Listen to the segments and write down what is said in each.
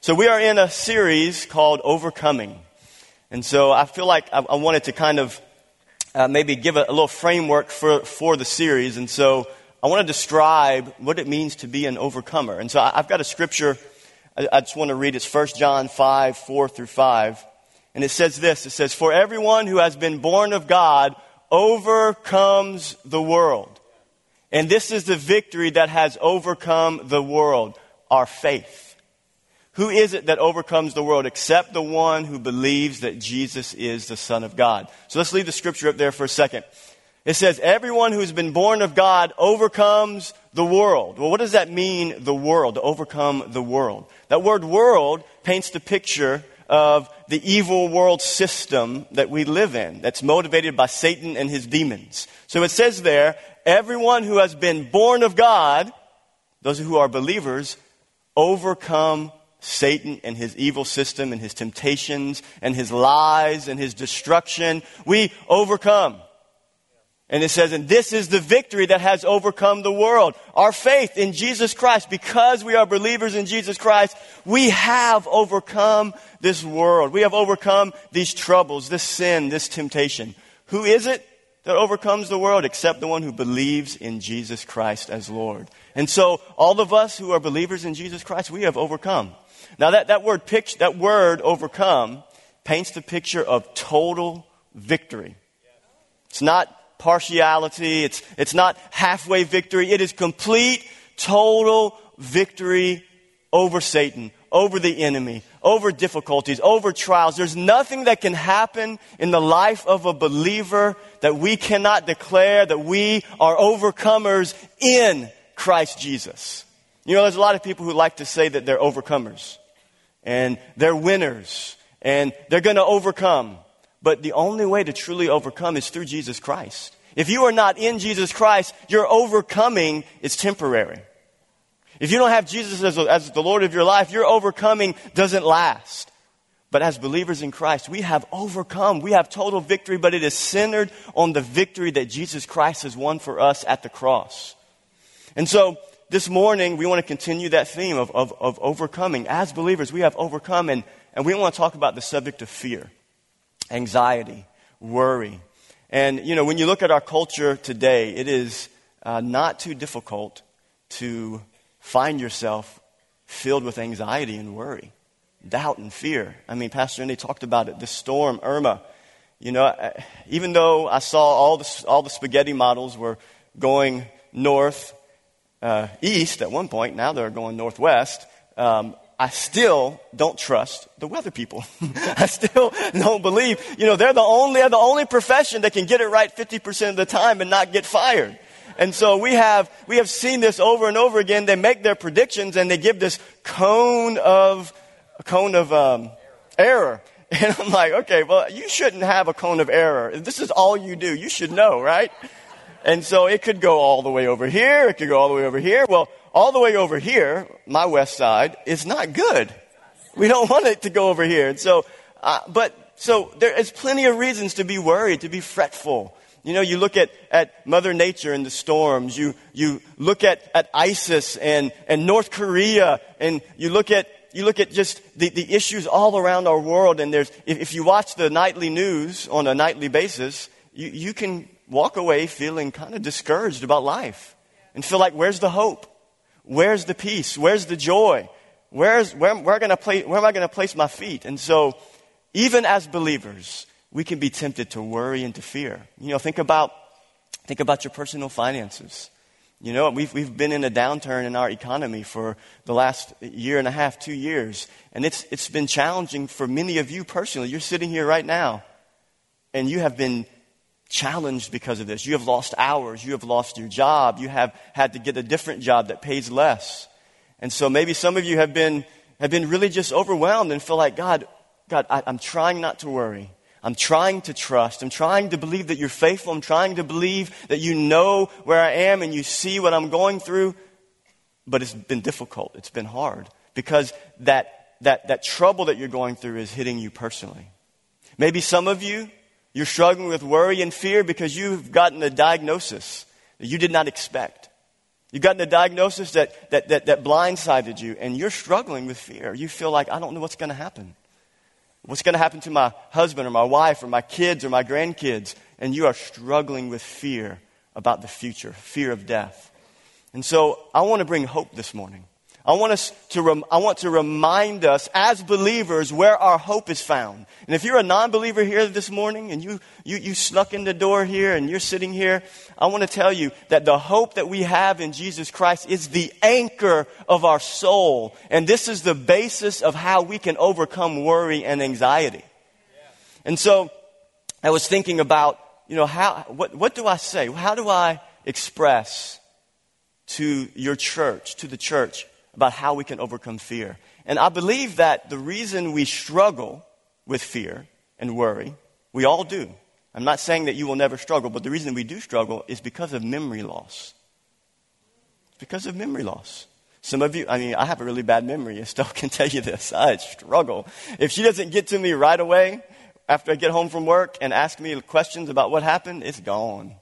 So we are in a series called Overcoming. And so I feel like I, I wanted to kind of uh, maybe give a, a, little framework for, for the series. And so I want to describe what it means to be an overcomer. And so I, have got a scripture I, I just want to read. It's 1 John 5, 4 through 5. And it says this It says, For everyone who has been born of God overcomes the world. And this is the victory that has overcome the world, our faith. Who is it that overcomes the world except the one who believes that Jesus is the Son of God? So let's leave the scripture up there for a second. It says, everyone who's been born of God overcomes the world. Well, what does that mean, the world, to overcome the world? That word world paints the picture of the evil world system that we live in, that's motivated by Satan and his demons. So it says there, everyone who has been born of God, those who are believers, overcome Satan and his evil system and his temptations and his lies and his destruction. We overcome. And it says, and this is the victory that has overcome the world. Our faith in Jesus Christ, because we are believers in Jesus Christ, we have overcome this world. We have overcome these troubles, this sin, this temptation. Who is it that overcomes the world except the one who believes in Jesus Christ as Lord? And so, all of us who are believers in Jesus Christ, we have overcome. Now that, that word that word overcome paints the picture of total victory. It's not partiality. It's, it's not halfway victory. It is complete, total victory over Satan, over the enemy, over difficulties, over trials. There's nothing that can happen in the life of a believer that we cannot declare that we are overcomers in Christ Jesus. You know, there's a lot of people who like to say that they're overcomers and they're winners and they're going to overcome. But the only way to truly overcome is through Jesus Christ. If you are not in Jesus Christ, your overcoming is temporary. If you don't have Jesus as, as the Lord of your life, your overcoming doesn't last. But as believers in Christ, we have overcome. We have total victory, but it is centered on the victory that Jesus Christ has won for us at the cross. And so, this morning, we want to continue that theme of, of, of overcoming. As believers, we have overcome, and, and we want to talk about the subject of fear, anxiety, worry. And, you know, when you look at our culture today, it is uh, not too difficult to find yourself filled with anxiety and worry, doubt and fear. I mean, Pastor Andy talked about it. The storm, Irma. You know, uh, even though I saw all the, all the spaghetti models were going north, uh, east at one point. Now they're going northwest. Um, I still don't trust the weather people. I still don't believe, you know, they're the only, they're the only profession that can get it right 50% of the time and not get fired. And so we have, we have seen this over and over again. They make their predictions and they give this cone of, cone of, um, error. And I'm like, okay, well, you shouldn't have a cone of error. This is all you do. You should know, right? And so it could go all the way over here. It could go all the way over here. Well, all the way over here, my west side, is not good. We don't want it to go over here. And so, uh, but, so there is plenty of reasons to be worried, to be fretful. You know, you look at, at Mother Nature and the storms. You, you look at, at ISIS and, and North Korea and you look at, you look at just the, the issues all around our world and there's, if, if you watch the nightly news on a nightly basis, you, you can walk away feeling kind of discouraged about life and feel like, where's the hope? Where's the peace? Where's the joy? Where's, where, where, gonna play, where am I going to place my feet? And so, even as believers, we can be tempted to worry and to fear. You know, think about, think about your personal finances. You know, we've, we've been in a downturn in our economy for the last year and a half, two years. And it's, it's been challenging for many of you personally. You're sitting here right now, and you have been challenged because of this. You have lost hours. You have lost your job. You have had to get a different job that pays less. And so maybe some of you have been, have been really just overwhelmed and feel like, God, God, I, I'm trying not to worry. I'm trying to trust. I'm trying to believe that you're faithful. I'm trying to believe that you know where I am and you see what I'm going through. But it's been difficult. It's been hard because that, that, that trouble that you're going through is hitting you personally. Maybe some of you, you're struggling with worry and fear because you've gotten a diagnosis that you did not expect. You've gotten a diagnosis that, that, that, that blindsided you, and you're struggling with fear. You feel like, I don't know what's going to happen. What's going to happen to my husband or my wife or my kids or my grandkids? And you are struggling with fear about the future, fear of death. And so I want to bring hope this morning. I want, us to rem- I want to remind us as believers where our hope is found. And if you're a non believer here this morning and you, you, you snuck in the door here and you're sitting here, I want to tell you that the hope that we have in Jesus Christ is the anchor of our soul. And this is the basis of how we can overcome worry and anxiety. And so I was thinking about, you know, how, what, what do I say? How do I express to your church, to the church, about how we can overcome fear. And I believe that the reason we struggle with fear and worry, we all do. I'm not saying that you will never struggle, but the reason we do struggle is because of memory loss. It's because of memory loss. Some of you, I mean, I have a really bad memory. Estelle can tell you this. I struggle. If she doesn't get to me right away after I get home from work and ask me questions about what happened, it's gone.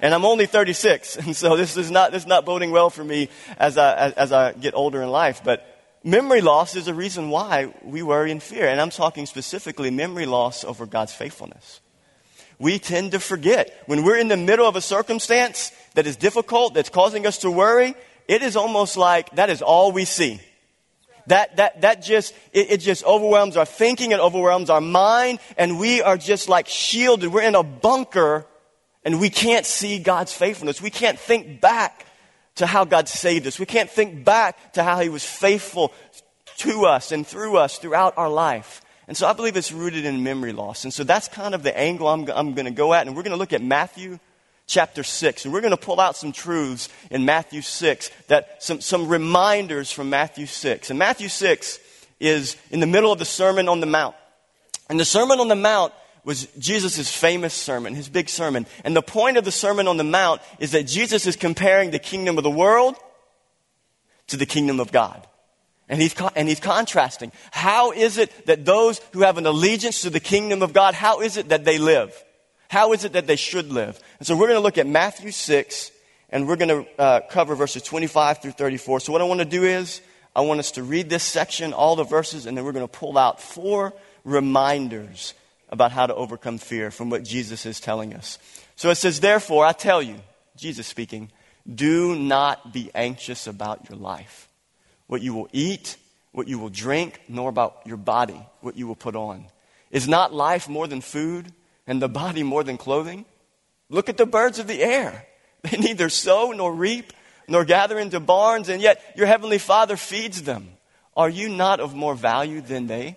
And I'm only 36, and so this is not, this is not boding well for me as I, as, as I get older in life. But memory loss is a reason why we worry and fear. And I'm talking specifically memory loss over God's faithfulness. We tend to forget. When we're in the middle of a circumstance that is difficult, that's causing us to worry, it is almost like that is all we see. That, that, that just, it, it just overwhelms our thinking, it overwhelms our mind, and we are just like shielded. We're in a bunker and we can't see God's faithfulness. We can't think back to how God saved us. We can't think back to how He was faithful to us and through us throughout our life. And so I believe it's rooted in memory loss. And so that's kind of the angle I'm, I'm going to go at. And we're going to look at Matthew chapter 6. And we're going to pull out some truths in Matthew 6, that some, some reminders from Matthew 6. And Matthew 6 is in the middle of the Sermon on the Mount. And the Sermon on the Mount was Jesus' famous sermon, his big sermon. And the point of the Sermon on the Mount is that Jesus is comparing the kingdom of the world to the kingdom of God. And he's, and he's contrasting. How is it that those who have an allegiance to the kingdom of God, how is it that they live? How is it that they should live? And so we're going to look at Matthew 6, and we're going to uh, cover verses 25 through 34. So what I want to do is, I want us to read this section, all the verses, and then we're going to pull out four reminders about how to overcome fear from what Jesus is telling us. So it says, Therefore, I tell you, Jesus speaking, do not be anxious about your life, what you will eat, what you will drink, nor about your body, what you will put on. Is not life more than food, and the body more than clothing? Look at the birds of the air. They neither sow nor reap, nor gather into barns, and yet your heavenly Father feeds them. Are you not of more value than they?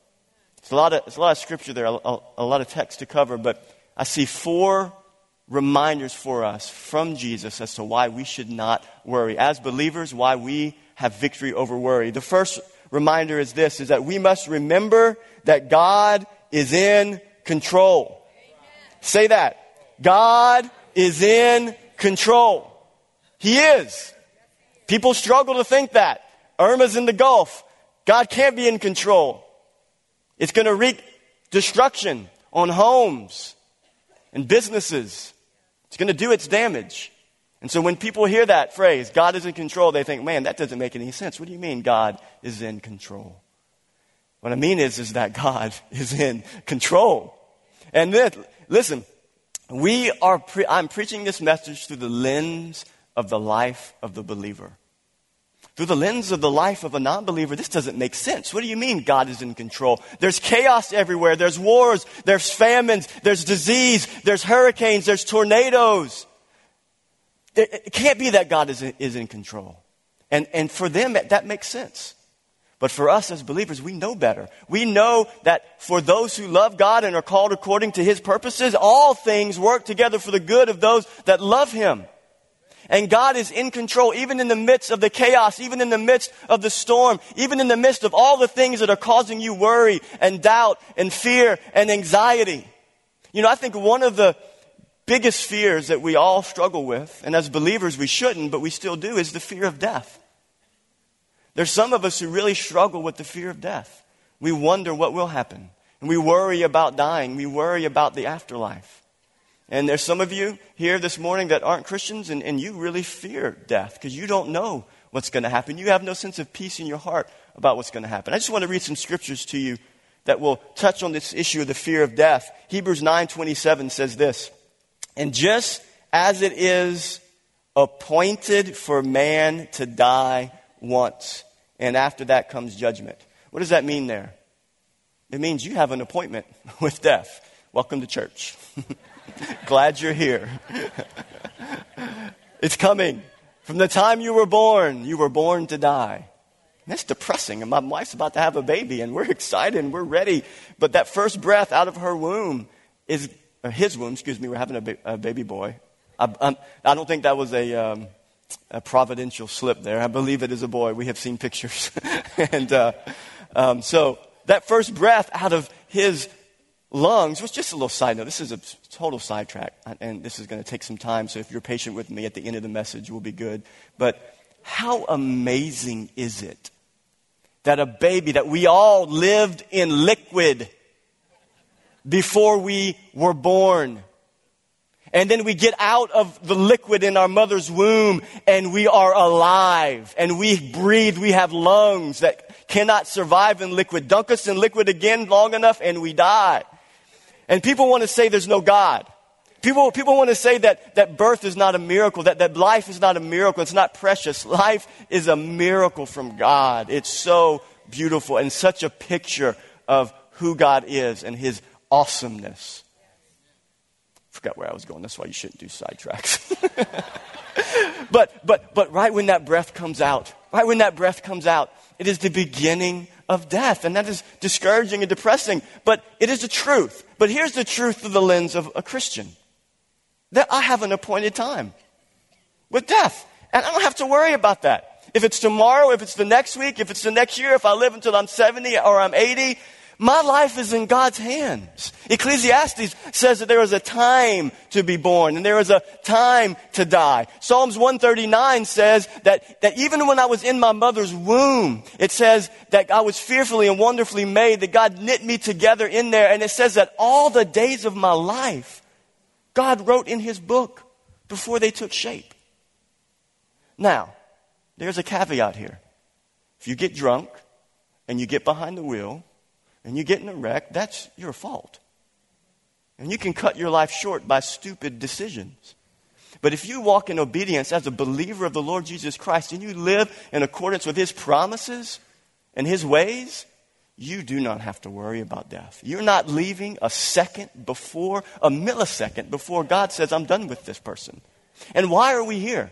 It's a lot of, it's a lot of scripture there, a, a, a lot of text to cover, but I see four reminders for us from Jesus as to why we should not worry. As believers, why we have victory over worry. The first reminder is this, is that we must remember that God is in control. Amen. Say that. God is in control. He is. People struggle to think that. Irma's in the Gulf. God can't be in control. It's going to wreak destruction on homes and businesses. It's going to do its damage. And so when people hear that phrase, God is in control, they think, man, that doesn't make any sense. What do you mean God is in control? What I mean is, is that God is in control. And then, listen, we are, pre- I'm preaching this message through the lens of the life of the believer through the lens of the life of a non believer, this doesn't make sense. What do you mean God is in control? There's chaos everywhere. There's wars. There's famines. There's disease. There's hurricanes. There's tornadoes. It can't be that God is in, is in control. And, and for them, that makes sense. But for us as believers, we know better. We know that for those who love God and are called according to His purposes, all things work together for the good of those that love Him. And God is in control even in the midst of the chaos, even in the midst of the storm, even in the midst of all the things that are causing you worry and doubt and fear and anxiety. You know, I think one of the biggest fears that we all struggle with, and as believers we shouldn't, but we still do, is the fear of death. There's some of us who really struggle with the fear of death. We wonder what will happen. And we worry about dying. We worry about the afterlife. And there's some of you here this morning that aren't Christians and, and you really fear death because you don't know what's going to happen. You have no sense of peace in your heart about what's going to happen. I just want to read some scriptures to you that will touch on this issue of the fear of death. Hebrews 9:27 says this, "And just as it is appointed for man to die once, and after that comes judgment. What does that mean there? It means you have an appointment with death. Welcome to church. Glad you're here. it's coming. From the time you were born, you were born to die. That's depressing. And my wife's about to have a baby, and we're excited and we're ready. But that first breath out of her womb is, his womb, excuse me, we're having a, ba- a baby boy. I, I'm, I, do not think that was a, um, a providential slip there. I believe it is a boy. We have seen pictures. and uh, um, so that first breath out of his lungs was just a little side note. This is a total sidetrack, and this is going to take some time. So if you're patient with me at the end of the message, we'll be good. But how amazing is it that a baby, that we all lived in liquid before we were born? And then we get out of the liquid in our mother's womb and we are alive and we breathe. We have lungs that cannot survive in liquid. Dunk us in liquid again long enough and we die. And people want to say there's no God. People, people want to say that, that birth is not a miracle, that, that life is not a miracle, it's not precious. Life is a miracle from God. It's so beautiful and such a picture of who God is and His awesomeness forgot where I was going. That's why you shouldn't do sidetracks. but, but, but right when that breath comes out, right when that breath comes out, it is the beginning of death. And that is discouraging and depressing, but it is the truth. But here's the truth through the lens of a Christian that I have an appointed time with death. And I don't have to worry about that. If it's tomorrow, if it's the next week, if it's the next year, if I live until I'm 70 or I'm 80, my life is in God's hands. Ecclesiastes says that there is a time to be born and there is a time to die. Psalms 139 says that, that even when I was in my mother's womb, it says that I was fearfully and wonderfully made, that God knit me together in there. And it says that all the days of my life, God wrote in his book before they took shape. Now, there's a caveat here. If you get drunk and you get behind the wheel, and you get in a wreck, that's your fault. And you can cut your life short by stupid decisions. But if you walk in obedience as a believer of the Lord Jesus Christ and you live in accordance with His promises and His ways, you do not have to worry about death. You're not leaving a second before, a millisecond before God says, I'm done with this person. And why are we here?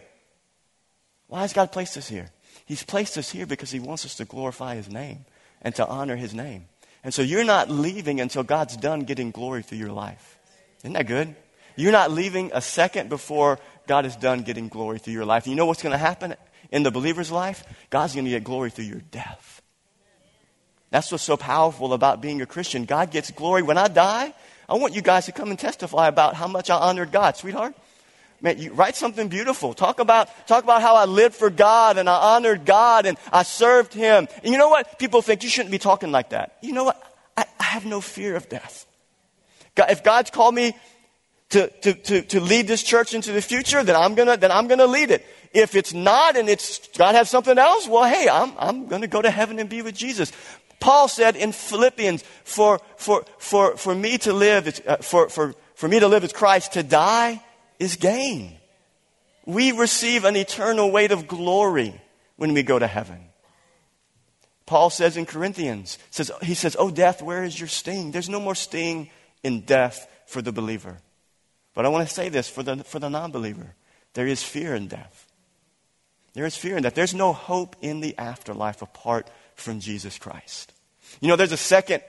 Why has God placed us here? He's placed us here because He wants us to glorify His name and to honor His name. And so you're not leaving until God's done getting glory through your life. Isn't that good? You're not leaving a second before God is done getting glory through your life. And you know what's going to happen in the believer's life? God's going to get glory through your death. That's what's so powerful about being a Christian. God gets glory. When I die, I want you guys to come and testify about how much I honored God, sweetheart. Man, you write something beautiful. Talk about, talk about how I lived for God and I honored God and I served Him. And you know what? People think you shouldn't be talking like that. You know what? I, I have no fear of death. God, if God's called me to, to, to, to lead this church into the future, then I'm gonna, then I'm gonna lead it. If it's not and it's, God has something else, well, hey, I'm, I'm gonna go to heaven and be with Jesus. Paul said in Philippians, for, for, for, for me to live, uh, for, for, for me to live is Christ, to die is gain. We receive an eternal weight of glory when we go to heaven. Paul says in Corinthians, says, he says, Oh, death, where is your sting? There's no more sting in death for the believer. But I want to say this for the, for the non believer there is fear in death. There is fear in death. There's no hope in the afterlife apart from Jesus Christ. You know, there's a second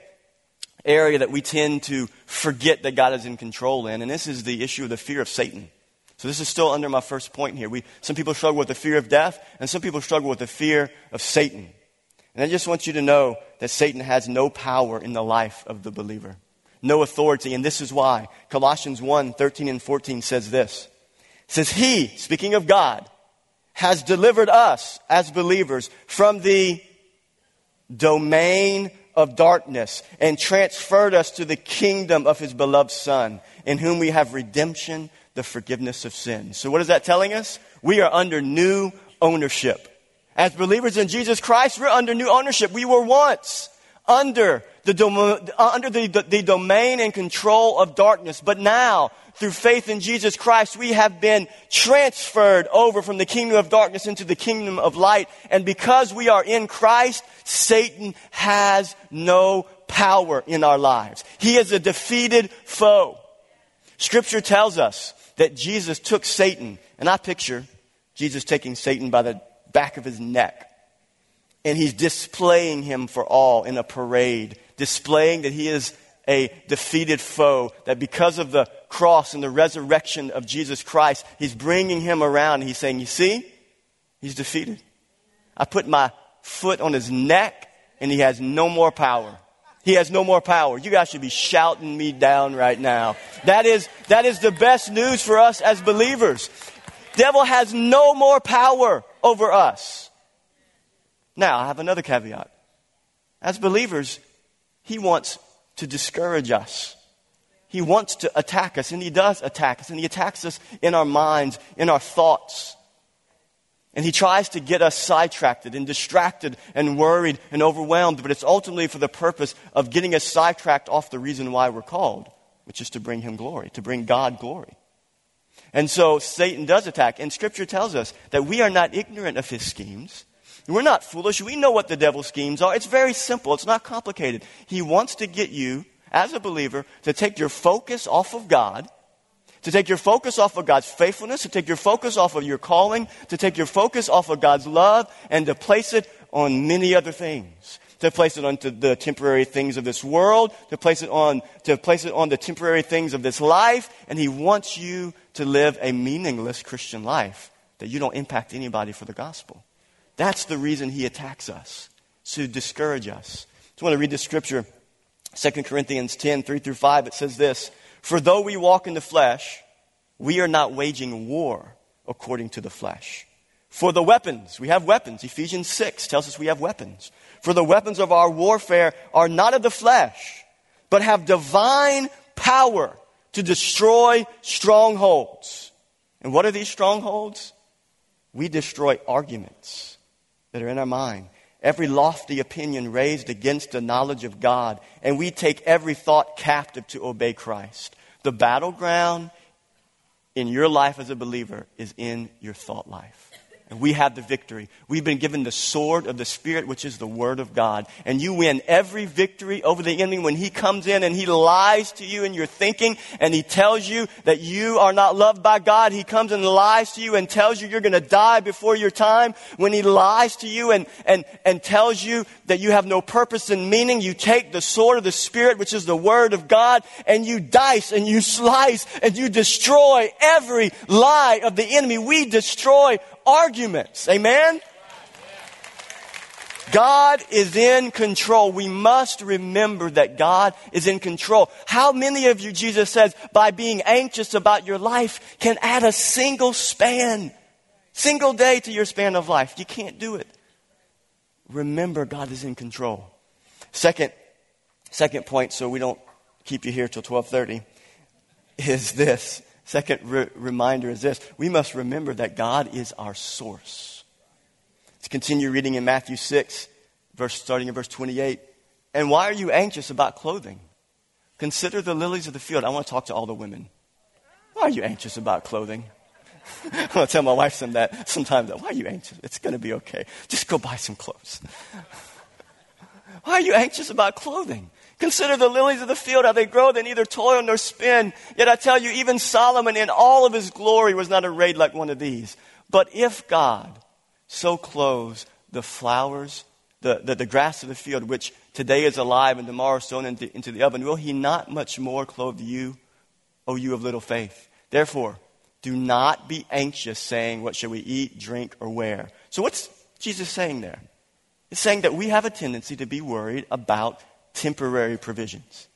area that we tend to forget that God is in control in, and this is the issue of the fear of Satan. So this is still under my first point here. We, some people struggle with the fear of death, and some people struggle with the fear of Satan. And I just want you to know that Satan has no power in the life of the believer, no authority. And this is why. Colossians 1 13 and 14 says this. It says, He, speaking of God, has delivered us as believers from the domain of darkness and transferred us to the kingdom of His beloved Son, in whom we have redemption, the forgiveness of sins. So, what is that telling us? We are under new ownership. As believers in Jesus Christ, we're under new ownership. We were once under the, dom- uh, under the, the, the domain and control of darkness. But now, through faith in Jesus Christ, we have been transferred over from the kingdom of darkness into the kingdom of light. And because we are in Christ, Satan has no power in our lives. He is a defeated foe. Scripture tells us that Jesus took Satan, and I picture Jesus taking Satan by the back of his neck. And he's displaying him for all in a parade, displaying that he is a defeated foe, that because of the cross and the resurrection of Jesus Christ, he's bringing him around. He's saying, You see, he's defeated. I put my foot on his neck, and he has no more power. He has no more power. You guys should be shouting me down right now. That is, that is the best news for us as believers. Devil has no more power over us. Now, I have another caveat. As believers, he wants to discourage us. He wants to attack us, and he does attack us, and he attacks us in our minds, in our thoughts. And he tries to get us sidetracked and distracted and worried and overwhelmed, but it's ultimately for the purpose of getting us sidetracked off the reason why we're called, which is to bring him glory, to bring God glory. And so Satan does attack. And scripture tells us that we are not ignorant of his schemes. We're not foolish. We know what the devil's schemes are. It's very simple. It's not complicated. He wants to get you, as a believer, to take your focus off of God, to take your focus off of God's faithfulness, to take your focus off of your calling, to take your focus off of God's love, and to place it on many other things to place it on the temporary things of this world, to place it on, to place it on the temporary things of this life, and he wants you to live a meaningless Christian life, that you don't impact anybody for the gospel. That's the reason he attacks us, to discourage us. I want to read the scripture, 2 Corinthians 10, 3 through 5. It says this, For though we walk in the flesh, we are not waging war according to the flesh. For the weapons, we have weapons. Ephesians 6 tells us we have weapons. For the weapons of our warfare are not of the flesh, but have divine power to destroy strongholds. And what are these strongholds? We destroy arguments that are in our mind, every lofty opinion raised against the knowledge of God, and we take every thought captive to obey Christ. The battleground in your life as a believer is in your thought life and we have the victory. We've been given the sword of the Spirit, which is the Word of God. And you win every victory over the enemy when he comes in and he lies to you in your thinking and he tells you that you are not loved by God. He comes and lies to you and tells you you're going to die before your time. When he lies to you and, and, and tells you that you have no purpose and meaning, you take the sword of the Spirit, which is the Word of God, and you dice and you slice and you destroy every lie of the enemy. We destroy arguments. Amen? God is in control. We must remember that God is in control. How many of you, Jesus says, by being anxious about your life, can add a single span, single day to your span of life? You can't do it. Remember, God is in control. Second, second point, so we don't keep you here till 1230, is this. Second re- reminder is this we must remember that God is our source. Let's continue reading in Matthew 6, verse, starting in verse 28. And why are you anxious about clothing? Consider the lilies of the field. I want to talk to all the women. Why are you anxious about clothing? I'm going to tell my wife some that sometimes. Why are you anxious? It's going to be okay. Just go buy some clothes. Why are you anxious about clothing? Consider the lilies of the field, how they grow, they neither toil nor spin. Yet I tell you, even Solomon in all of his glory was not arrayed like one of these. But if God so clothes the flowers, the, the, the grass of the field, which today is alive and tomorrow is thrown into, into the oven, will he not much more clothe you, O you of little faith? Therefore, do not be anxious, saying, What shall we eat, drink, or wear? So, what's Jesus saying there? He's saying that we have a tendency to be worried about temporary provisions.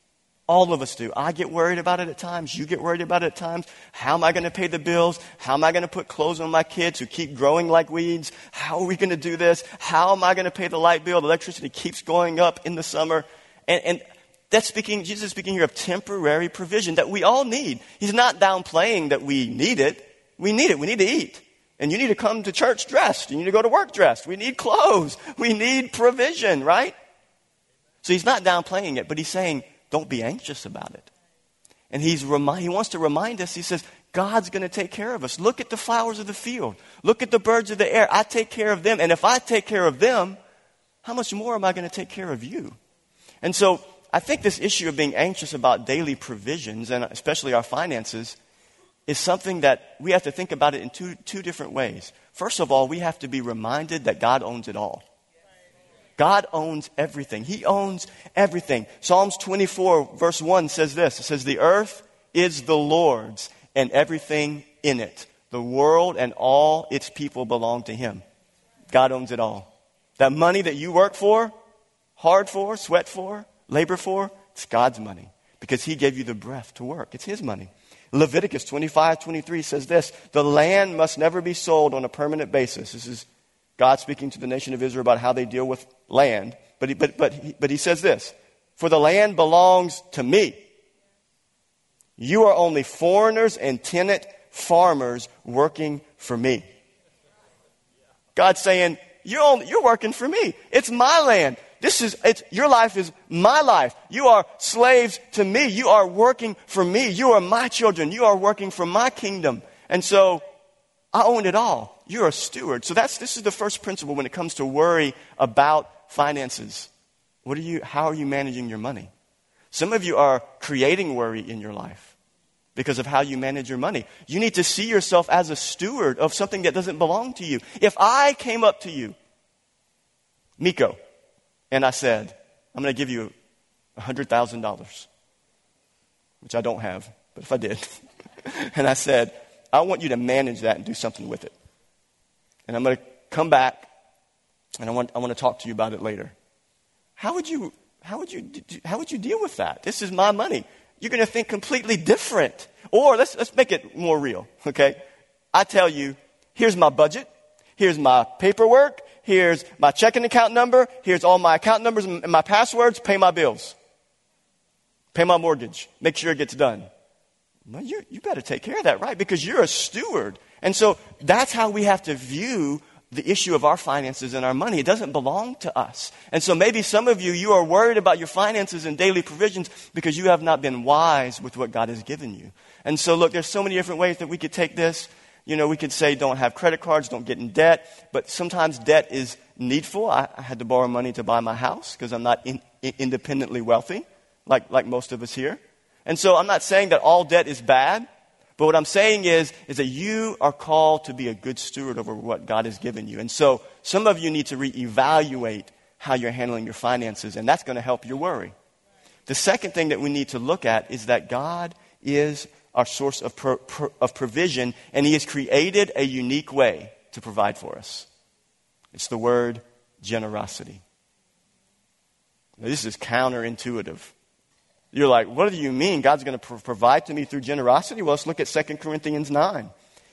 All of us do. I get worried about it at times. You get worried about it at times. How am I going to pay the bills? How am I going to put clothes on my kids who keep growing like weeds? How are we going to do this? How am I going to pay the light bill? The electricity keeps going up in the summer. And, and that's speaking, Jesus is speaking here of temporary provision that we all need. He's not downplaying that we need it. We need it. We need to eat. And you need to come to church dressed. You need to go to work dressed. We need clothes. We need provision, right? So he's not downplaying it, but he's saying, don't be anxious about it. And he's he wants to remind us, he says, God's going to take care of us. Look at the flowers of the field. Look at the birds of the air. I take care of them. And if I take care of them, how much more am I going to take care of you? And so I think this issue of being anxious about daily provisions, and especially our finances, is something that we have to think about it in two, two different ways. First of all, we have to be reminded that God owns it all. God owns everything. He owns everything. Psalms 24, verse 1 says this It says, The earth is the Lord's and everything in it. The world and all its people belong to Him. God owns it all. That money that you work for, hard for, sweat for, labor for, it's God's money because He gave you the breath to work. It's His money. Leviticus 25, 23 says this The land must never be sold on a permanent basis. This is God speaking to the nation of Israel about how they deal with land. But he, but, but, he, but he says this For the land belongs to me. You are only foreigners and tenant farmers working for me. God's saying, you're, only, you're working for me. It's my land. This is, it's, your life is my life. You are slaves to me. You are working for me. You are my children. You are working for my kingdom. And so I own it all. You're a steward. So that's, this is the first principle when it comes to worry about finances. What are you, how are you managing your money? Some of you are creating worry in your life because of how you manage your money. You need to see yourself as a steward of something that doesn't belong to you. If I came up to you, Miko, and I said, I'm going to give you $100,000, which I don't have, but if I did, and I said, I want you to manage that and do something with it. And I'm going to come back and I want, I want to talk to you about it later. How would you, how would you, how would you deal with that? This is my money. You're going to think completely different. Or let's, let's make it more real, okay? I tell you, here's my budget. Here's my paperwork. Here's my checking account number. Here's all my account numbers and my passwords. Pay my bills. Pay my mortgage. Make sure it gets done. Well, you, you better take care of that, right? Because you're a steward. And so that's how we have to view the issue of our finances and our money. It doesn't belong to us. And so maybe some of you, you are worried about your finances and daily provisions because you have not been wise with what God has given you. And so look, there's so many different ways that we could take this. You know, we could say don't have credit cards, don't get in debt, but sometimes debt is needful. I, I had to borrow money to buy my house because I'm not in, in, independently wealthy, like, like most of us here. And so I'm not saying that all debt is bad, but what I'm saying is, is that you are called to be a good steward over what God has given you. And so some of you need to reevaluate how you're handling your finances, and that's going to help your worry. The second thing that we need to look at is that God is our source of, pro, pro, of provision, and He has created a unique way to provide for us. It's the word generosity. Now, this is counterintuitive. You're like, what do you mean God's going to provide to me through generosity? Well, let's look at 2 Corinthians 9.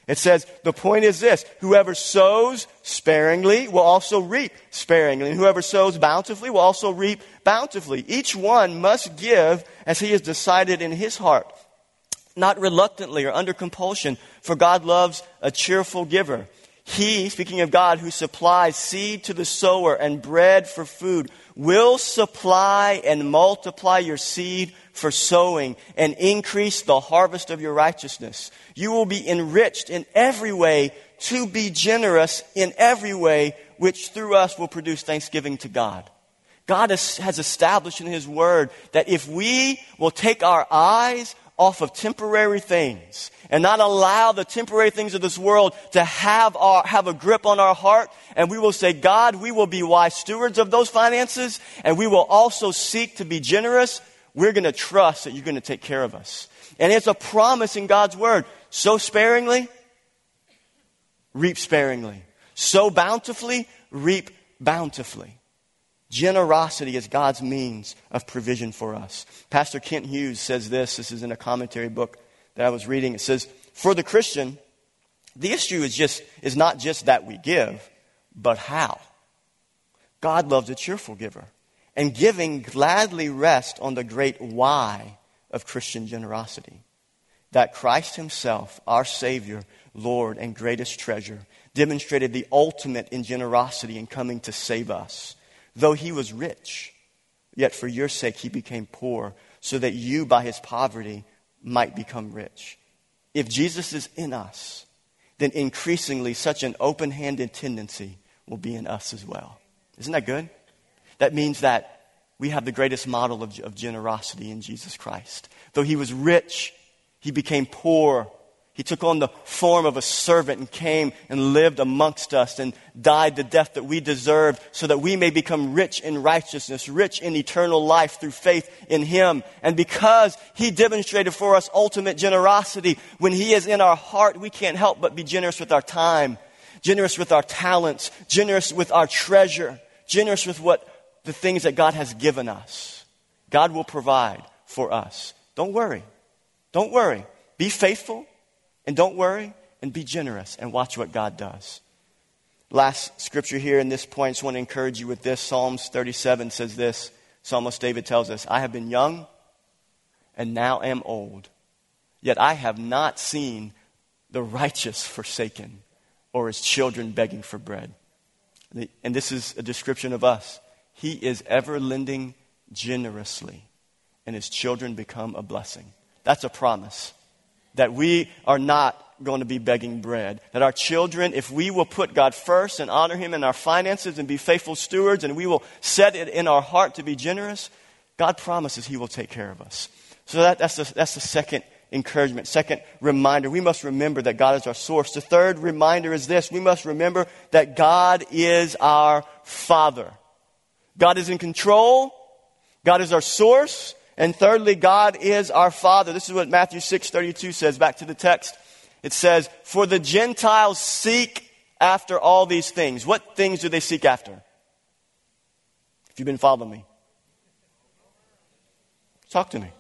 It says, the point is this whoever sows sparingly will also reap sparingly, and whoever sows bountifully will also reap bountifully. Each one must give as he has decided in his heart, not reluctantly or under compulsion, for God loves a cheerful giver. He, speaking of God, who supplies seed to the sower and bread for food, will supply and multiply your seed for sowing and increase the harvest of your righteousness. You will be enriched in every way to be generous in every way, which through us will produce thanksgiving to God. God has established in His Word that if we will take our eyes off of temporary things and not allow the temporary things of this world to have, our, have a grip on our heart. And we will say, God, we will be wise stewards of those finances and we will also seek to be generous. We're going to trust that you're going to take care of us. And it's a promise in God's word. So sparingly, reap sparingly. Sow bountifully, reap bountifully. Generosity is God's means of provision for us. Pastor Kent Hughes says this. This is in a commentary book that I was reading. It says, For the Christian, the issue is just is not just that we give, but how. God loves a cheerful giver. And giving gladly rests on the great why of Christian generosity. That Christ Himself, our Savior, Lord, and greatest treasure, demonstrated the ultimate in generosity in coming to save us Though he was rich, yet for your sake he became poor, so that you by his poverty might become rich. If Jesus is in us, then increasingly such an open handed tendency will be in us as well. Isn't that good? That means that we have the greatest model of, of generosity in Jesus Christ. Though he was rich, he became poor he took on the form of a servant and came and lived amongst us and died the death that we deserved so that we may become rich in righteousness, rich in eternal life through faith in Him. And because He demonstrated for us ultimate generosity, when He is in our heart, we can't help but be generous with our time, generous with our talents, generous with our treasure, generous with what the things that God has given us. God will provide for us. Don't worry. Don't worry. Be faithful and don't worry and be generous and watch what God does. Last scripture here in this point, I just want to encourage you with this. Psalms 37 says this. Psalmist David tells us, I have been young and now am old, yet I have not seen the righteous forsaken or his children begging for bread. And this is a description of us. He is ever lending generously, and his children become a blessing. That's a promise that we are not going to be begging bread. That our children, if we will put God first and honor Him in our finances and be faithful stewards and we will set it in our heart to be generous, God promises He will take care of us. So that, that's, the, that's the second encouragement. Second reminder, we must remember that God is our source. The third reminder is this we must remember that God is our Father. God is in control, God is our source, and thirdly, God is our Father. This is what Matthew 6 32 says. Back to the text. It says, For the Gentiles seek after all these things. What things do they seek after? If you've been following me, talk to me.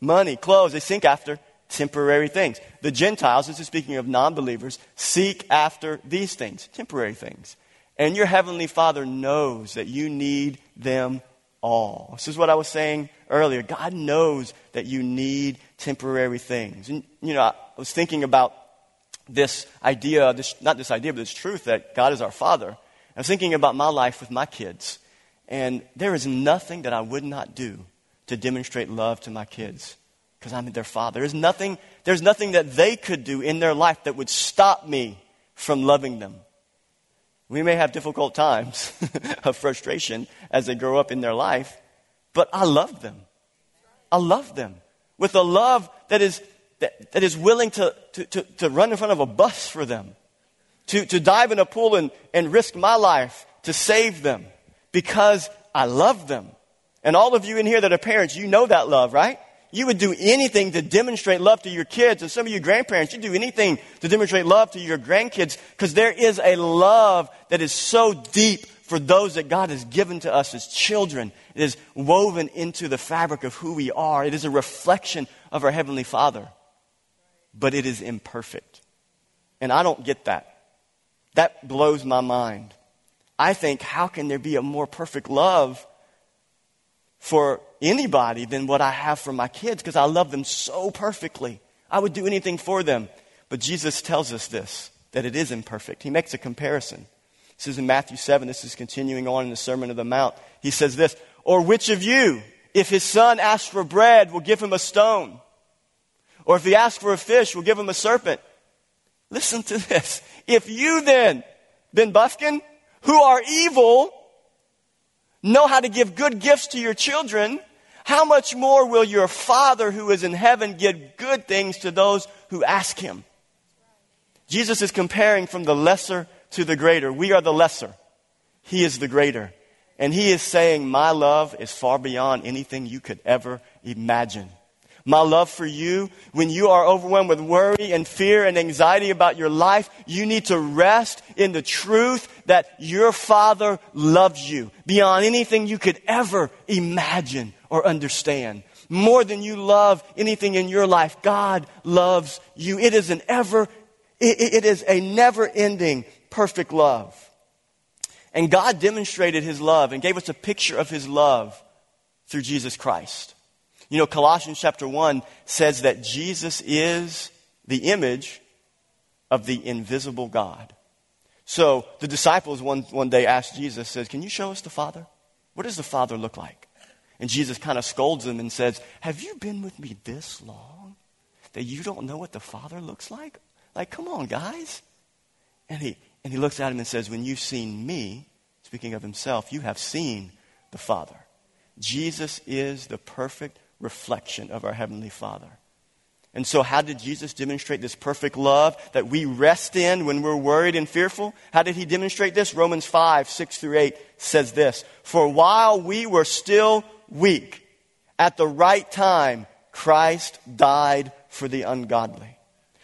Money, clothes, they seek after temporary things. The Gentiles, this is speaking of non believers, seek after these things, temporary things. And your heavenly Father knows that you need them all. This is what I was saying earlier. God knows that you need temporary things. And, you know, I was thinking about this idea, this, not this idea, but this truth that God is our Father. I was thinking about my life with my kids. And there is nothing that I would not do to demonstrate love to my kids because I'm their father. There's nothing, there's nothing that they could do in their life that would stop me from loving them. We may have difficult times of frustration as they grow up in their life, but I love them. I love them with a love that is, that, that is willing to, to, to, to run in front of a bus for them, to, to dive in a pool and, and risk my life to save them because I love them. And all of you in here that are parents, you know that love, right? You would do anything to demonstrate love to your kids. And some of you grandparents, you do anything to demonstrate love to your grandkids because there is a love that is so deep for those that God has given to us as children. It is woven into the fabric of who we are. It is a reflection of our Heavenly Father. But it is imperfect. And I don't get that. That blows my mind. I think, how can there be a more perfect love for anybody than what I have for my kids because I love them so perfectly. I would do anything for them. But Jesus tells us this that it is imperfect. He makes a comparison. This is in Matthew 7. This is continuing on in the Sermon of the Mount. He says this, Or which of you, if his son asks for bread, will give him a stone? Or if he asks for a fish, will give him a serpent? Listen to this. If you then, Ben Buffkin, who are evil, know how to give good gifts to your children, how much more will your Father who is in heaven give good things to those who ask him? Jesus is comparing from the lesser to the greater. We are the lesser. He is the greater. And he is saying, My love is far beyond anything you could ever imagine. My love for you, when you are overwhelmed with worry and fear and anxiety about your life, you need to rest in the truth that your Father loves you beyond anything you could ever imagine or understand. More than you love anything in your life, God loves you. It is an ever, it, it is a never ending perfect love. And God demonstrated his love and gave us a picture of his love through Jesus Christ. You know, Colossians chapter 1 says that Jesus is the image of the invisible God. So the disciples one, one day asked Jesus, says, Can you show us the Father? What does the Father look like? And Jesus kind of scolds them and says, Have you been with me this long that you don't know what the Father looks like? Like, come on, guys. And he, and he looks at him and says, When you've seen me, speaking of himself, you have seen the Father. Jesus is the perfect reflection of our Heavenly Father. And so, how did Jesus demonstrate this perfect love that we rest in when we're worried and fearful? How did he demonstrate this? Romans 5, 6 through 8 says this For while we were still weak. At the right time, Christ died for the ungodly.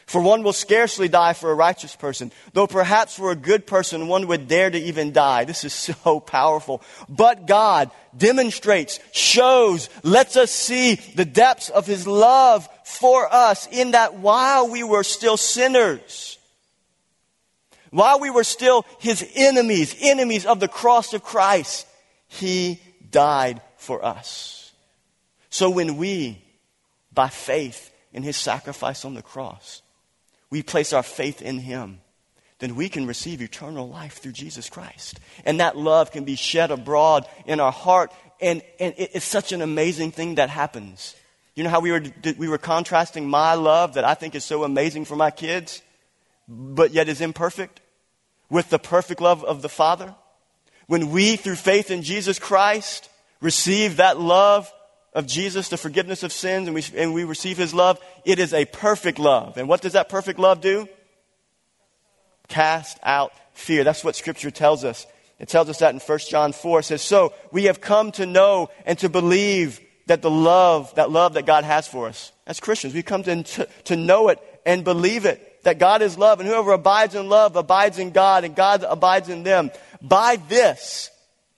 For one will scarcely die for a righteous person, though perhaps for a good person one would dare to even die. This is so powerful. But God demonstrates, shows, lets us see the depths of His love for us in that while we were still sinners, while we were still His enemies, enemies of the cross of Christ, He died for us. So when we, by faith in his sacrifice on the cross, we place our faith in him, then we can receive eternal life through Jesus Christ. And that love can be shed abroad in our heart. And, and it's such an amazing thing that happens. You know how we were, we were contrasting my love that I think is so amazing for my kids, but yet is imperfect, with the perfect love of the Father? When we, through faith in Jesus Christ, receive that love of Jesus, the forgiveness of sins, and we, and we receive his love, it is a perfect love. And what does that perfect love do? Cast out fear. That's what scripture tells us. It tells us that in 1 John 4. It says, So we have come to know and to believe that the love, that love that God has for us. As Christians, we come to, to, to know it and believe it. That God is love, and whoever abides in love abides in God, and God abides in them. By this,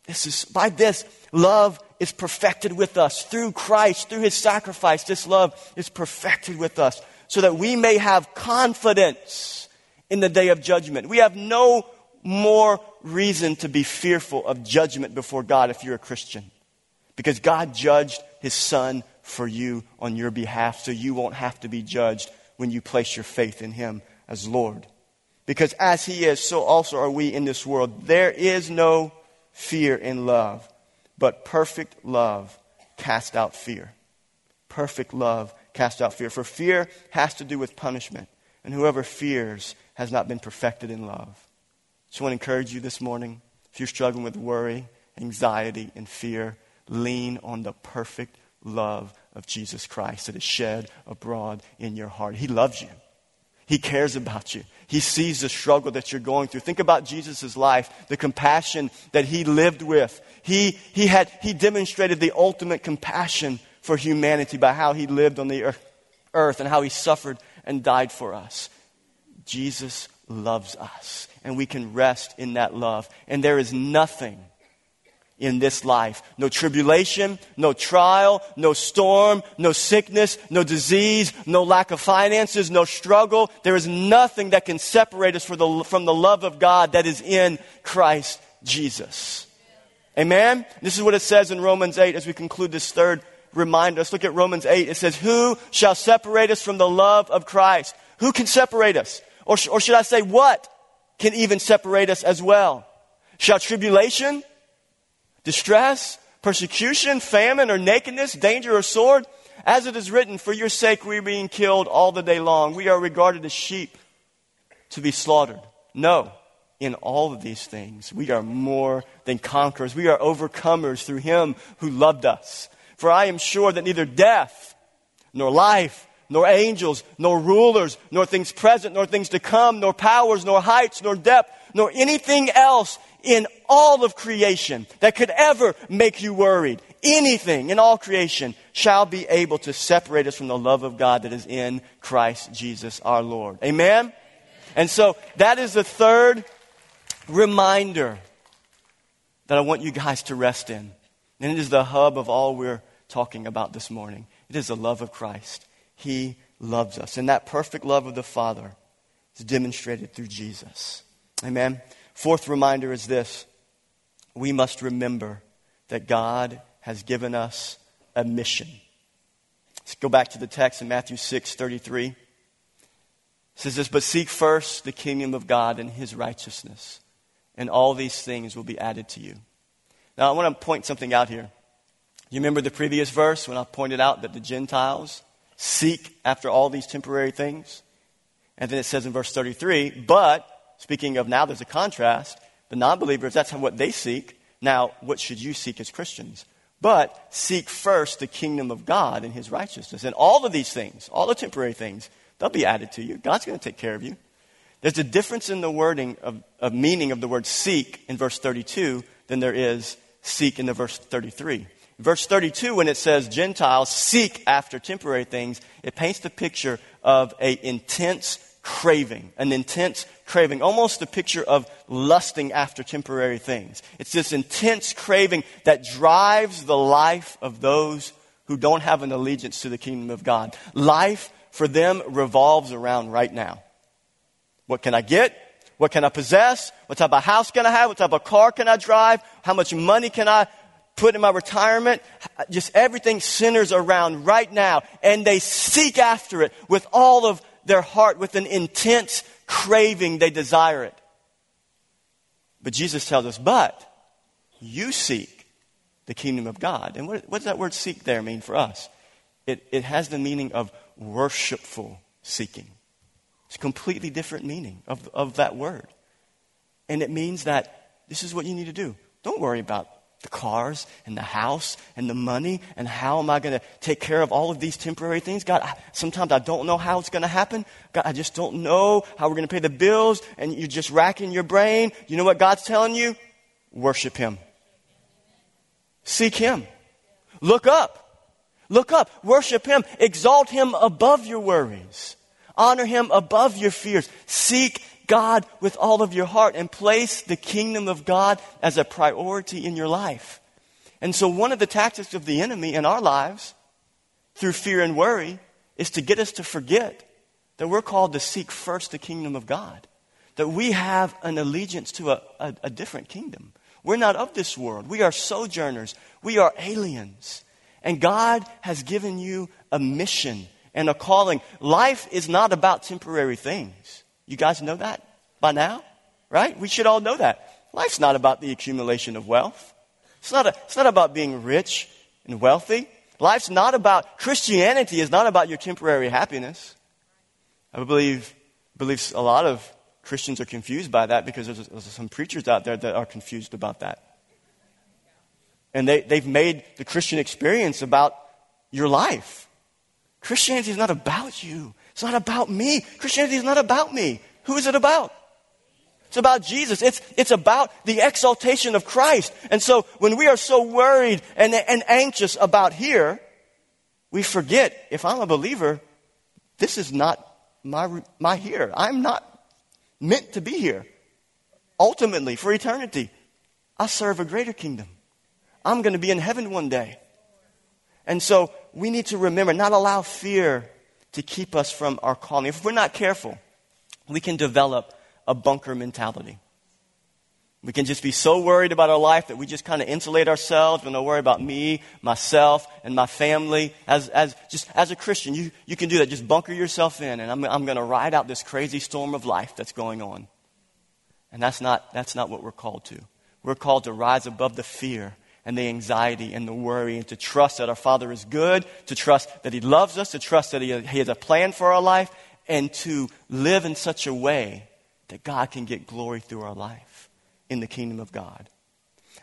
this is, by this, love is perfected with us. Through Christ, through his sacrifice, this love is perfected with us so that we may have confidence in the day of judgment. We have no more reason to be fearful of judgment before God if you're a Christian. Because God judged his son for you on your behalf, so you won't have to be judged when you place your faith in him as Lord. Because as he is, so also are we in this world. There is no fear in love. But perfect love cast out fear. Perfect love cast out fear. For fear has to do with punishment. And whoever fears has not been perfected in love. So I want to encourage you this morning. If you're struggling with worry, anxiety, and fear, lean on the perfect love of Jesus Christ that is shed abroad in your heart. He loves you. He cares about you. He sees the struggle that you're going through. Think about Jesus' life, the compassion that he lived with. He, he, had, he demonstrated the ultimate compassion for humanity by how he lived on the earth and how he suffered and died for us. Jesus loves us, and we can rest in that love. And there is nothing in this life. No tribulation, no trial, no storm, no sickness, no disease, no lack of finances, no struggle. There is nothing that can separate us from the, love of God that is in Christ Jesus. Amen? This is what it says in Romans 8 as we conclude this third reminder. Let's look at Romans 8. It says, Who shall separate us from the love of Christ? Who can separate us? Or, or should I say, what can even separate us as well? Shall tribulation, distress, persecution, famine, or nakedness, danger, or sword? As it is written, for your sake we are being killed all the day long. We are regarded as sheep to be slaughtered. No, in all of these things, we are more than conquerors. We are overcomers through him who loved us. For I am sure that neither death, nor life, nor angels, nor rulers, nor things present, nor things to come, nor powers, nor heights, nor depth, nor anything else in all of creation that could ever make you worried, anything in all creation shall be able to separate us from the love of God that is in Christ Jesus our Lord. Amen? And so that is the third reminder that I want you guys to rest in. And it is the hub of all we're talking about this morning. It is the love of Christ. He loves us. And that perfect love of the Father is demonstrated through Jesus. Amen. Fourth reminder is this we must remember that God has given us a mission. Let's go back to the text in Matthew 6 33. It says this, but seek first the kingdom of God and his righteousness, and all these things will be added to you. Now, I want to point something out here. You remember the previous verse when I pointed out that the Gentiles seek after all these temporary things? And then it says in verse 33, but, speaking of now, there's a contrast. The non believers, that's what they seek. Now, what should you seek as Christians? But seek first the kingdom of God and his righteousness. And all of these things, all the temporary things, they'll be added to you. God's going to take care of you. There's a difference in the wording of, of meaning of the word seek in verse 32 than there is seek in the verse 33. Verse 32, when it says Gentiles seek after temporary things, it paints the picture of an intense craving, an intense craving, almost a picture of lusting after temporary things. It's this intense craving that drives the life of those who don't have an allegiance to the kingdom of God. Life for them revolves around right now. What can I get? What can I possess? What type of house can I have? What type of car can I drive? How much money can I put in my retirement. Just everything centers around right now. And they seek after it with all of their heart, with an intense craving. They desire it. But Jesus tells us, but you seek the kingdom of God. And what, what does that word seek there mean for us? It, it has the meaning of worshipful seeking. It's a completely different meaning of, of that word. And it means that this is what you need to do. Don't worry about the cars and the house and the money and how am I going to take care of all of these temporary things? God, I, sometimes I don't know how it's going to happen. God, I just don't know how we're going to pay the bills and you're just racking your brain. You know what God's telling you? Worship Him. Seek Him. Look up. Look up. Worship Him. Exalt Him above your worries. Honor Him above your fears. Seek God with all of your heart and place the kingdom of God as a priority in your life. And so, one of the tactics of the enemy in our lives, through fear and worry, is to get us to forget that we're called to seek first the kingdom of God, that we have an allegiance to a, a, a different kingdom. We're not of this world, we are sojourners, we are aliens. And God has given you a mission and a calling. Life is not about temporary things. You guys know that by now? Right? We should all know that. Life's not about the accumulation of wealth. It's not, a, it's not about being rich and wealthy. Life's not about, Christianity is not about your temporary happiness. I believe, believe a lot of Christians are confused by that because there's, there's some preachers out there that are confused about that. And they, they've made the Christian experience about your life. Christianity is not about you. It's not about me. Christianity is not about me. Who is it about? It's about Jesus. It's, it's about the exaltation of Christ. And so when we are so worried and, and anxious about here, we forget if I'm a believer, this is not my, my here. I'm not meant to be here. Ultimately, for eternity, I serve a greater kingdom. I'm going to be in heaven one day. And so we need to remember, not allow fear to keep us from our calling. If we're not careful, we can develop a bunker mentality. We can just be so worried about our life that we just kind of insulate ourselves. We don't worry about me, myself, and my family. As, as, just as a Christian, you, you can do that. Just bunker yourself in, and I'm, I'm going to ride out this crazy storm of life that's going on. And that's not, that's not what we're called to. We're called to rise above the fear and the anxiety and the worry and to trust that our Father is good, to trust that He loves us, to trust that He, he has a plan for our life, and to live in such a way that God can get glory through our life in the kingdom of God.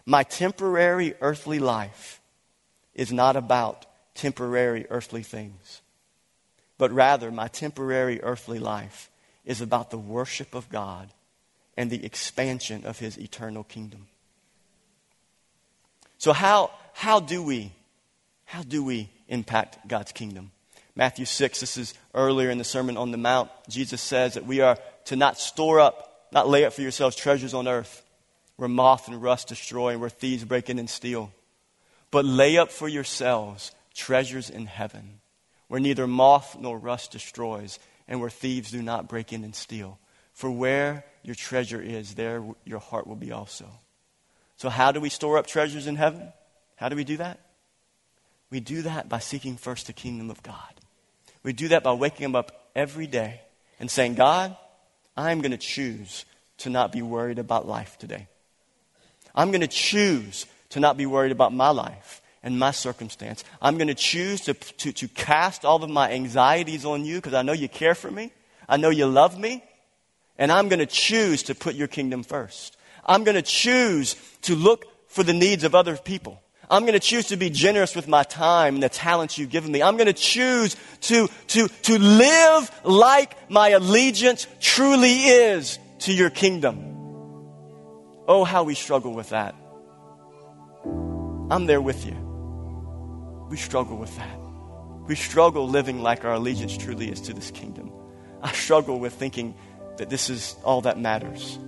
My temporary earthly life is not about temporary earthly things, but rather, my temporary earthly life is about the worship of God and the expansion of his eternal kingdom. So how, how do we how do we impact God's kingdom? Matthew 6, this is earlier in the Sermon on the Mount. Jesus says that we are to not store up, not lay up for yourselves treasures on earth where moth and rust destroy and where thieves break in and steal. But lay up for yourselves treasures in heaven, where neither moth nor rust destroys and where thieves do not break in and steal. For where your treasure is, there your heart will be also. So, how do we store up treasures in heaven? How do we do that? We do that by seeking first the kingdom of God. We do that by waking up every day and saying, God, I'm going to choose to not be worried about life today. I'm going to choose to not be worried about my life and my circumstance. I'm going to choose to, to, to cast all of my anxieties on you because I know you care for me. I know you love me. And I'm going to choose to put your kingdom first. I'm going to choose to look for the needs of other people. I'm going to choose to be generous with my time and the talents you've given me. I'm going to choose to, to, to live like my allegiance truly is to your kingdom. Oh, how we struggle with that. I'm there with you. We struggle with that. We struggle living like our allegiance truly is to this kingdom. I struggle with thinking that this is all that matters.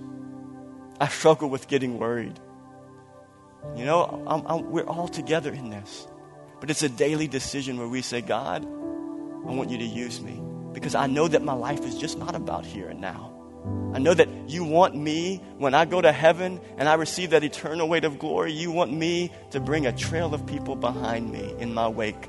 I struggle with getting worried. You know, I'm, I'm, we're all together in this. But it's a daily decision where we say, God, I want you to use me because I know that my life is just not about here and now. I know that you want me, when I go to heaven and I receive that eternal weight of glory, you want me to bring a trail of people behind me in my wake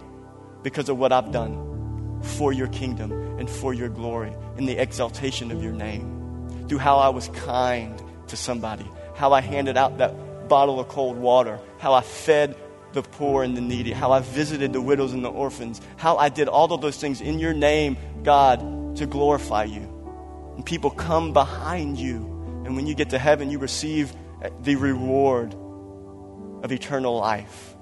because of what I've done for your kingdom and for your glory in the exaltation of your name. Through how I was kind to somebody, how I handed out that bottle of cold water, how I fed the poor and the needy, how I visited the widows and the orphans, how I did all of those things in your name, God, to glorify you and people come behind you. And when you get to heaven, you receive the reward of eternal life.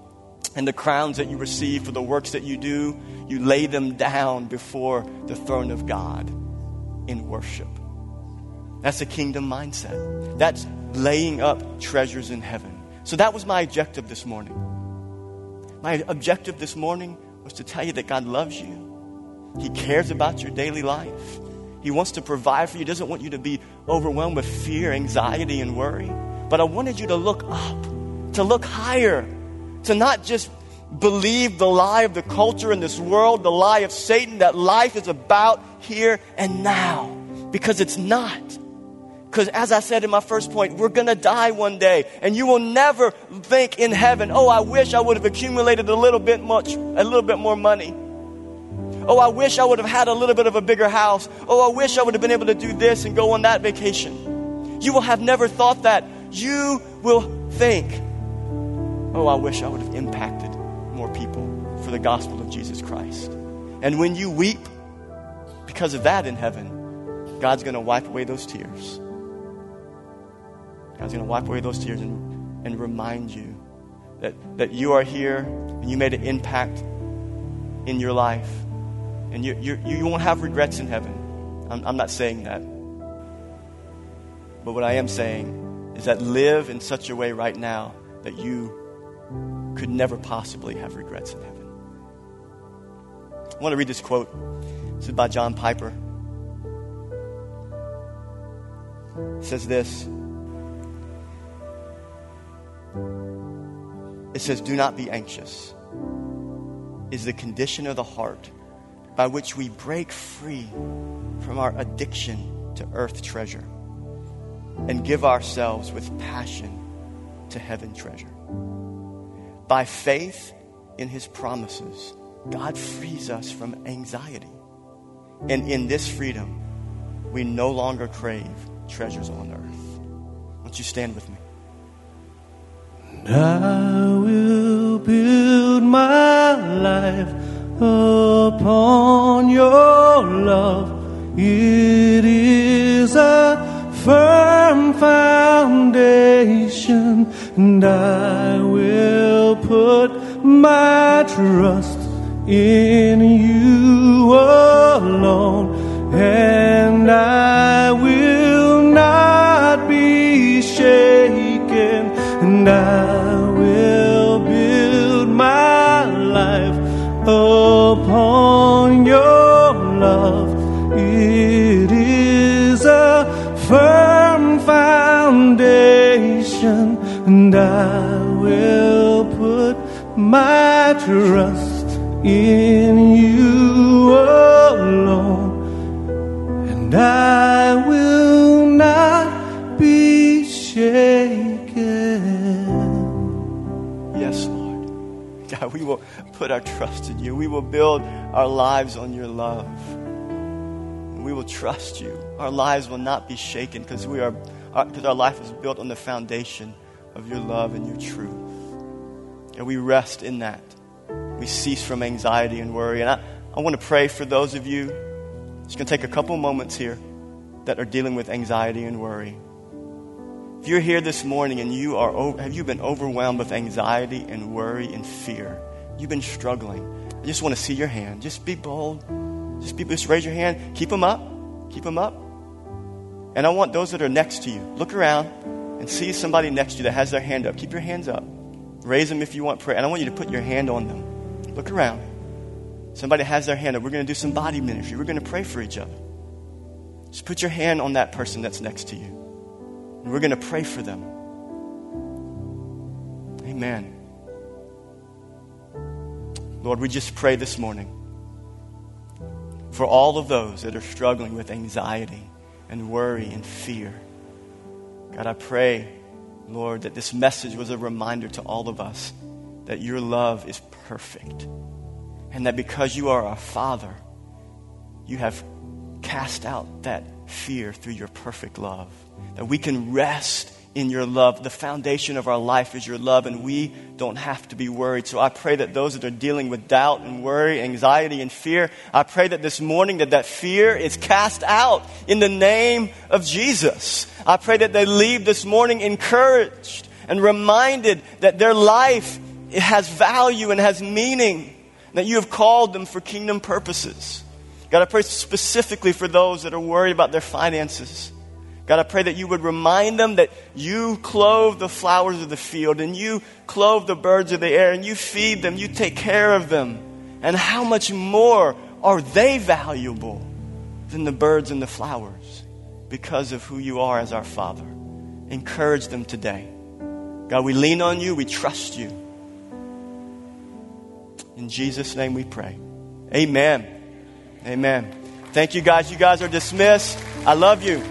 And the crowns that you receive for the works that you do, you lay them down before the throne of God in worship. That's a kingdom mindset. That's laying up treasures in heaven. So that was my objective this morning. My objective this morning was to tell you that God loves you. He cares about your daily life. He wants to provide for you. He doesn't want you to be overwhelmed with fear, anxiety, and worry. But I wanted you to look up, to look higher, to not just believe the lie of the culture in this world, the lie of Satan that life is about here and now. Because it's not. Because as I said in my first point, we're going to die one day. And you will never think in heaven, oh, I wish I would have accumulated a little bit much, a little bit more money. Oh, I wish I would have had a little bit of a bigger house. Oh, I wish I would have been able to do this and go on that vacation. You will have never thought that. You will think, oh, I wish I would have impacted more people for the gospel of Jesus Christ. And when you weep because of that in heaven, God's going to wipe away those tears. God's going to wipe away those tears and, and remind you that, that you are here and you made an impact in your life and you, you, you won't have regrets in heaven. I'm, I'm not saying that. But what I am saying is that live in such a way right now that you could never possibly have regrets in heaven. I want to read this quote. This is by John Piper. It says this. It says, Do not be anxious, is the condition of the heart by which we break free from our addiction to earth treasure. and give ourselves with passion to heaven treasure. By faith in his promises, God frees us from anxiety. And in this freedom, we no longer crave treasures on earth. Won't you stand with me? Will build my life upon your love. It is a firm foundation, and I will put my trust in you alone, and I will not be shaken, and I upon your love. It is a firm foundation, and I will put my trust in you oh. Trust in you. We will build our lives on your love. We will trust you. Our lives will not be shaken because we are uh, because our life is built on the foundation of your love and your truth. And we rest in that. We cease from anxiety and worry. And I, I want to pray for those of you. It's going to take a couple moments here that are dealing with anxiety and worry. If you're here this morning and you are have you been overwhelmed with anxiety and worry and fear? You've been struggling. I just want to see your hand. Just be bold. Just be just raise your hand. Keep them up. Keep them up. And I want those that are next to you. Look around and see somebody next to you that has their hand up. Keep your hands up. Raise them if you want prayer. And I want you to put your hand on them. Look around. Somebody has their hand up. We're going to do some body ministry. We're going to pray for each other. Just put your hand on that person that's next to you. And we're going to pray for them. Amen. Lord, we just pray this morning for all of those that are struggling with anxiety and worry and fear. God, I pray, Lord, that this message was a reminder to all of us that your love is perfect. And that because you are our Father, you have cast out that fear through your perfect love. That we can rest in your love. The foundation of our life is your love, and we don't have to be worried. So I pray that those that are dealing with doubt and worry, anxiety and fear, I pray that this morning that that fear is cast out in the name of Jesus. I pray that they leave this morning encouraged and reminded that their life has value and has meaning, that you have called them for kingdom purposes. God, I pray specifically for those that are worried about their finances. God, I pray that you would remind them that you clothe the flowers of the field and you clothe the birds of the air and you feed them, you take care of them. And how much more are they valuable than the birds and the flowers because of who you are as our Father? Encourage them today. God, we lean on you, we trust you. In Jesus' name we pray. Amen. Amen. Thank you guys. You guys are dismissed. I love you.